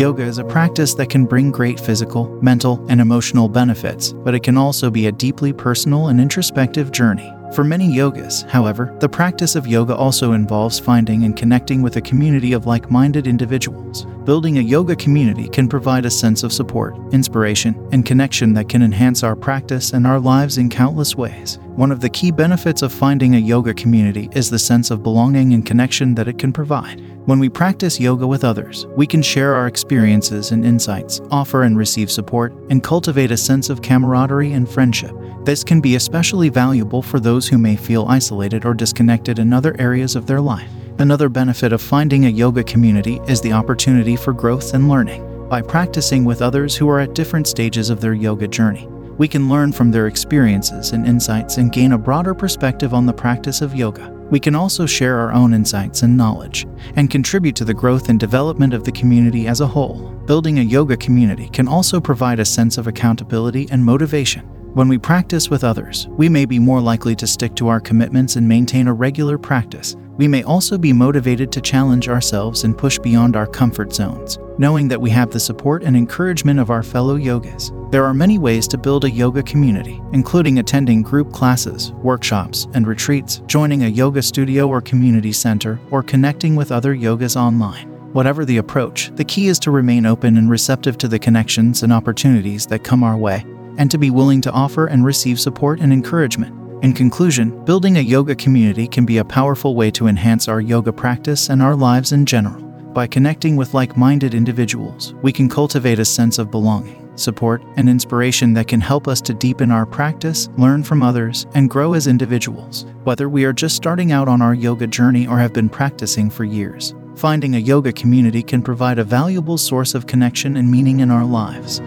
Yoga is a practice that can bring great physical, mental, and emotional benefits, but it can also be a deeply personal and introspective journey. For many yogis, however, the practice of yoga also involves finding and connecting with a community of like minded individuals. Building a yoga community can provide a sense of support, inspiration, and connection that can enhance our practice and our lives in countless ways. One of the key benefits of finding a yoga community is the sense of belonging and connection that it can provide. When we practice yoga with others, we can share our experiences and insights, offer and receive support, and cultivate a sense of camaraderie and friendship. This can be especially valuable for those who may feel isolated or disconnected in other areas of their life. Another benefit of finding a yoga community is the opportunity for growth and learning. By practicing with others who are at different stages of their yoga journey, we can learn from their experiences and insights and gain a broader perspective on the practice of yoga. We can also share our own insights and knowledge and contribute to the growth and development of the community as a whole. Building a yoga community can also provide a sense of accountability and motivation. When we practice with others, we may be more likely to stick to our commitments and maintain a regular practice. We may also be motivated to challenge ourselves and push beyond our comfort zones, knowing that we have the support and encouragement of our fellow yogis. There are many ways to build a yoga community, including attending group classes, workshops, and retreats, joining a yoga studio or community center, or connecting with other yogas online. Whatever the approach, the key is to remain open and receptive to the connections and opportunities that come our way and to be willing to offer and receive support and encouragement. In conclusion, building a yoga community can be a powerful way to enhance our yoga practice and our lives in general. By connecting with like minded individuals, we can cultivate a sense of belonging, support, and inspiration that can help us to deepen our practice, learn from others, and grow as individuals. Whether we are just starting out on our yoga journey or have been practicing for years, finding a yoga community can provide a valuable source of connection and meaning in our lives.